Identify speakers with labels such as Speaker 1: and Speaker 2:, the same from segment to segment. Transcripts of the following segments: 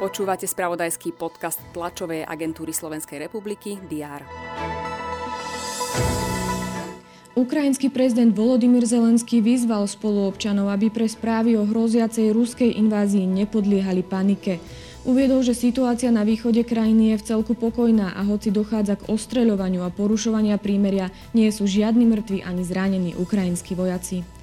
Speaker 1: Počúvate spravodajský podcast tlačovej agentúry Slovenskej republiky DR.
Speaker 2: Ukrajinský prezident Volodymyr Zelenský vyzval spoluobčanov, aby pre správy o hroziacej ruskej invázii nepodliehali panike. Uviedol, že situácia na východe krajiny je v celku pokojná a hoci dochádza k ostreľovaniu a porušovania prímeria, nie sú žiadni mŕtvi ani zranení ukrajinskí vojaci.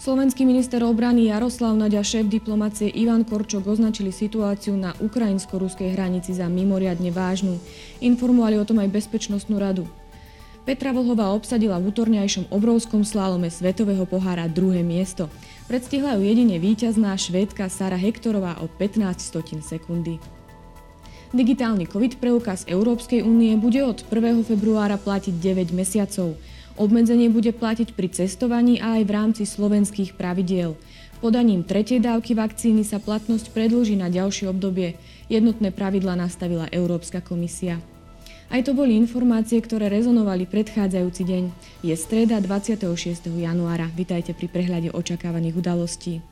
Speaker 2: Slovenský minister obrany Jaroslav Naďa, šéf diplomácie Ivan Korčok označili situáciu na ukrajinsko-ruskej hranici za mimoriadne vážnu. Informovali o tom aj Bezpečnostnú radu. Petra Vlhová obsadila v útorňajšom obrovskom slálome Svetového pohára druhé miesto. Predstihla ju jedine víťazná švédka Sara Hektorová o 15 stotín sekundy. Digitálny COVID preukaz Európskej únie bude od 1. februára platiť 9 mesiacov. Obmedzenie bude platiť pri cestovaní a aj v rámci slovenských pravidiel. Podaním tretej dávky vakcíny sa platnosť predlží na ďalšie obdobie. Jednotné pravidla nastavila Európska komisia. Aj to boli informácie, ktoré rezonovali predchádzajúci deň. Je streda 26. januára. Vitajte pri prehľade očakávaných udalostí.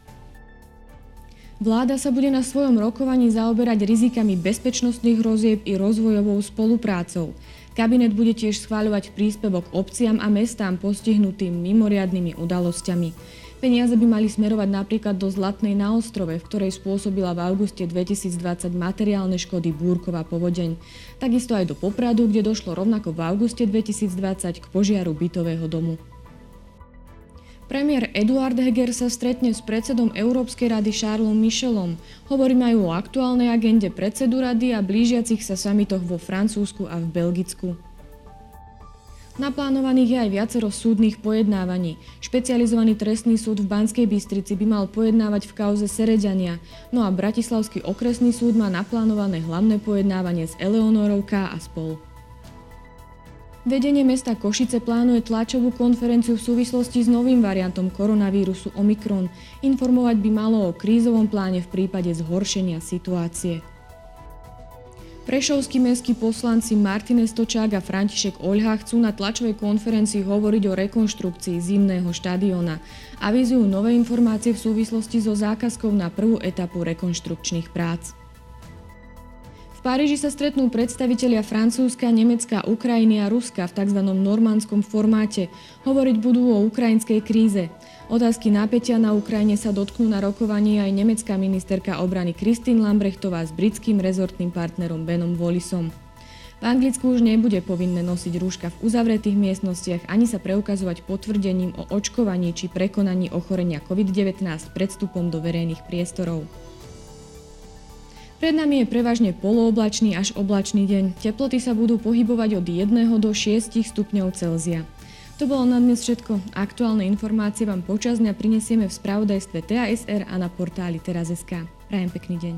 Speaker 2: Vláda sa bude na svojom rokovaní zaoberať rizikami bezpečnostných hrozieb i rozvojovou spoluprácou. Kabinet bude tiež schváľovať príspevok obciam a mestám postihnutým mimoriadnými udalosťami. Peniaze by mali smerovať napríklad do Zlatnej na ostrove, v ktorej spôsobila v auguste 2020 materiálne škody búrková povodeň. Takisto aj do Popradu, kde došlo rovnako v auguste 2020 k požiaru bytového domu. Premiér Eduard Heger sa stretne s predsedom Európskej rady Charlesom Michelom. Hovorí majú o aktuálnej agende predsedu rady a blížiacich sa samitoch vo Francúzsku a v Belgicku. Naplánovaných je aj viacero súdnych pojednávaní. Špecializovaný trestný súd v Banskej Bystrici by mal pojednávať v kauze Sereďania, no a Bratislavský okresný súd má naplánované hlavné pojednávanie s Eleonorou K. a spol. Vedenie mesta Košice plánuje tlačovú konferenciu v súvislosti s novým variantom koronavírusu Omikron. Informovať by malo o krízovom pláne v prípade zhoršenia situácie. Prešovskí mestskí poslanci Martinez Točák a František Oľha chcú na tlačovej konferencii hovoriť o rekonštrukcii zimného štadiona. Avizujú nové informácie v súvislosti so zákazkou na prvú etapu rekonštrukčných prác. V Paríži sa stretnú predstavitelia Francúzska, Nemecka, Ukrajiny a Ruska v tzv. normandskom formáte. Hovoriť budú o ukrajinskej kríze. Otázky nápetia na Ukrajine sa dotknú na rokovaní aj nemecká ministerka obrany Kristín Lambrechtová s britským rezortným partnerom Benom Wallisom. V Anglicku už nebude povinné nosiť rúška v uzavretých miestnostiach ani sa preukazovať potvrdením o očkovaní či prekonaní ochorenia COVID-19 pred vstupom do verejných priestorov. Pred nami je prevažne polooblačný až oblačný deň. Teploty sa budú pohybovať od 1 do 6 stupňov Celzia. To bolo na dnes všetko. Aktuálne informácie vám počas dňa prinesieme v spravodajstve TASR a na portáli teraz.sk. Prajem pekný deň.